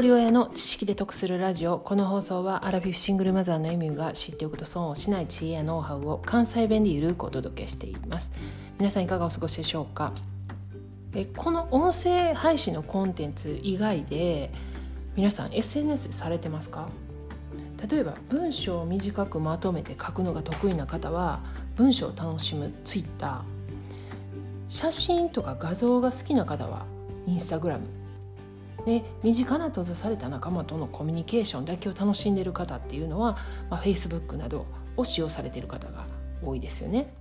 人親の知識で得するラジオ。この放送はアラフィフシングルマザーのエミューが知っておくと損をしない知恵やノウハウを関西弁でゆるくお届けしています。皆さんいかがお過ごしでしょうか？えこの音声配信のコンテンツ以外で皆さん SNS されてますか？例えば文章を短くまとめて書くのが得意な方は文章を楽しむ Twitter 写真とか画像が好きな方は Instagram で身近な閉ざされた仲間とのコミュニケーションだけを楽しんでる方っていうのは、まあ、Facebook などを使用されている方が多いですよね。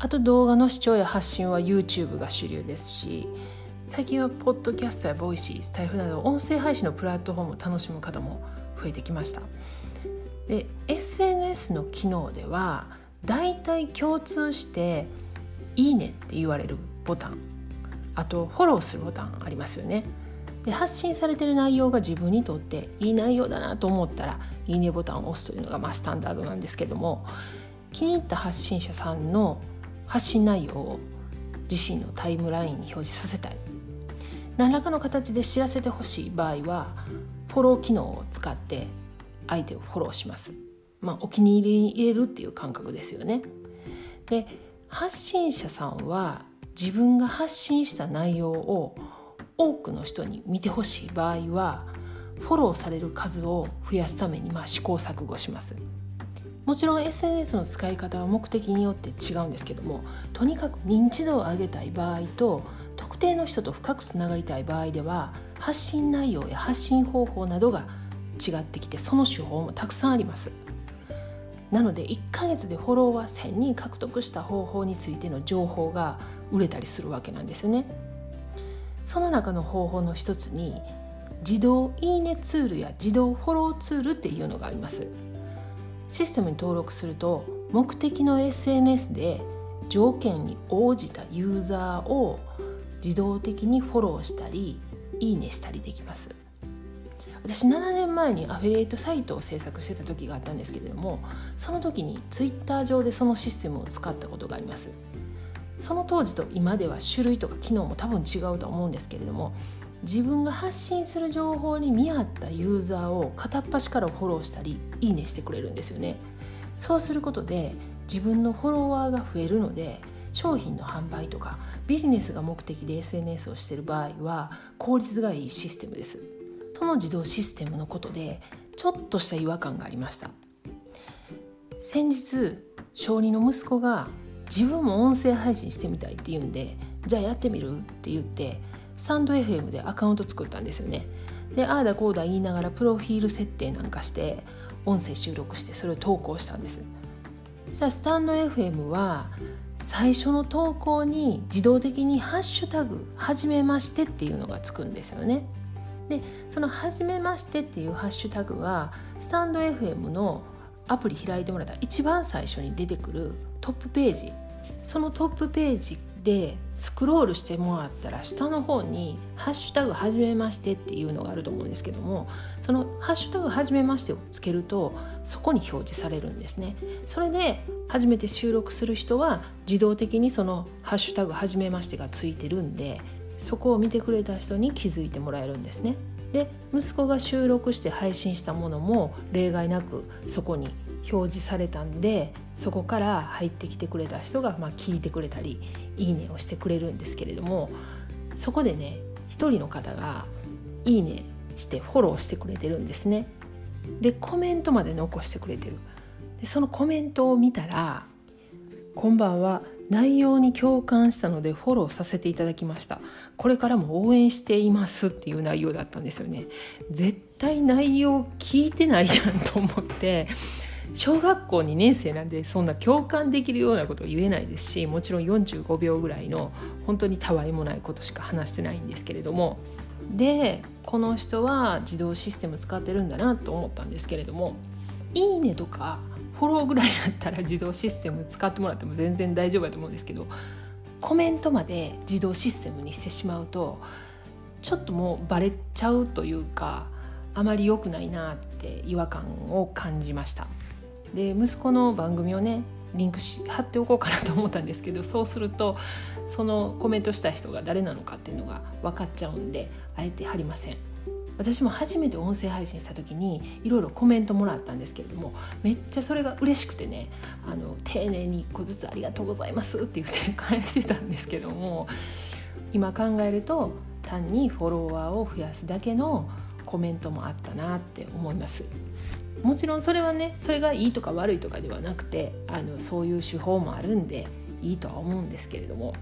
あと動画の視聴や発信は YouTube が主流ですし最近はポッドキャストやボイシースタエフなど音声配信のプラットフォームを楽しむ方も増えてきましたで SNS の機能では大体共通して「いいね」って言われるボタンあとフォローするボタンありますよねで発信されてる内容が自分にとっていい内容だなと思ったら「いいね」ボタンを押すというのがまあスタンダードなんですけども気に入った発信者さんの発信内容を自身のタイムラインに表示させたい何らかの形で知らせてほしい場合はフォロー機能を使って相手をフォローします。まあ、お気に入りに入れるっていう感覚ですよね。で発信者さんは自分が発信した内容を多くの人に見てほしい場合はフォローされる数を増やすためにまあ試行錯誤します。もちろん SNS の使い方は目的によって違うんですけどもとにかく認知度を上げたい場合と特定の人と深くつながりたい場合では発信内容や発信方法などが違ってきてその手法もたくさんありますなので1ヶ月でフォロワー1000人獲得した方法についての情報が売れたりするわけなんですよねその中の方法の一つに自動いいねツールや自動フォローツールっていうのがあります。システムに登録すると目的の SNS で条件に応じたユーザーを自動的にフォローしたりいいねしたりできます。私7年前にアフィリエイトサイトを制作してた時があったんですけれどもその時にツイッター上でそのシステムを使ったことがあります。その当時と今では種類とか機能も多分違うと思うんですけれども自分が発信する情報に見合ったユーザーを片っ端からフォローしたりいいねしてくれるんですよね。そうすることで自分のフォロワーが増えるので商品の販売とかビジネスが目的で SNS をしている場合は効率がいいシステムです。その自動システムのことでちょっとした違和感がありました。先日小児の息子が自分も音声配信してみたいって言うんでじゃあやってみるって言ってスタンド FM でアカウント作ったんですよね。でああだこうだ言いながらプロフィール設定なんかして音声収録してそれを投稿したんです。そしたらスタンド FM は最初の投稿に自動的に「ハッシュタグはじめまして」っていうのがつくんですよね。でその「はじめまして」っていうハッシュタグはスタンド FM のアプリ開いてもらったら一番最初に出てくるトップページ。そのトップページでスクロールしてもらったら下の方に「ハッシュタグはじめまして」っていうのがあると思うんですけどもその「ハッシュタグはじめまして」をつけるとそこに表示されるんですね。それで初めて収録する人は自動的にその「ハッシュタグはじめまして」がついてるんでそこを見てくれた人に気づいてもらえるんですね。で息子が収録して配信したものも例外なくそこに表示されたんでそこから入ってきてくれた人がまあ聞いてくれたりいいねをしてくれるんですけれどもそこでね一人の方がいいねしてフォローしてくれてるんですね。でコメントまで残してくれてる。でそのコメントを見たら「こんばんは内容に共感したのでフォローさせていただきました。これからも応援していますっていう内容だったんですよね。絶対内容聞いてないやんと思って小学校2年生なんでそんな共感できるようなことを言えないですしもちろん45秒ぐらいの本当にたわいもないことしか話してないんですけれども。でこの人は自動システム使ってるんだなと思ったんですけれども「いいね」とかフォローぐらいだったら自動システム使ってもらっても全然大丈夫だと思うんですけどコメントまで自動システムにしてしまうとちょっともうバレちゃうというかあまり良くないなって違和感を感じました。で息子の番組をねリンクし貼っておこうかなと思ったんですけどそうするとそのコメントした人が誰なのかっていうのが分かっちゃうんであえて貼りません。私も初めて音声配信した時にいろいろコメントもらったんですけれどもめっちゃそれが嬉しくてねあの丁寧に1個ずつ「ありがとうございます」って言って返してたんですけども今考えると単にフォロワーを増やすだけのコメントもあったなって思います。もちろんそれはねそれがいいとか悪いとかではなくてあのそういう手法もあるんでいいとは思うんですけれども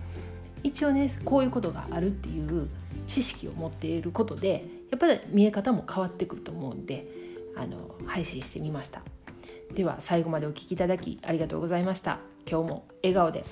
一応ねこういうことがあるっていう知識を持っていることでやっぱり見え方も変わってくると思うんであの配信してみました。では最後までお聴きいただきありがとうございました。今日も笑顔で。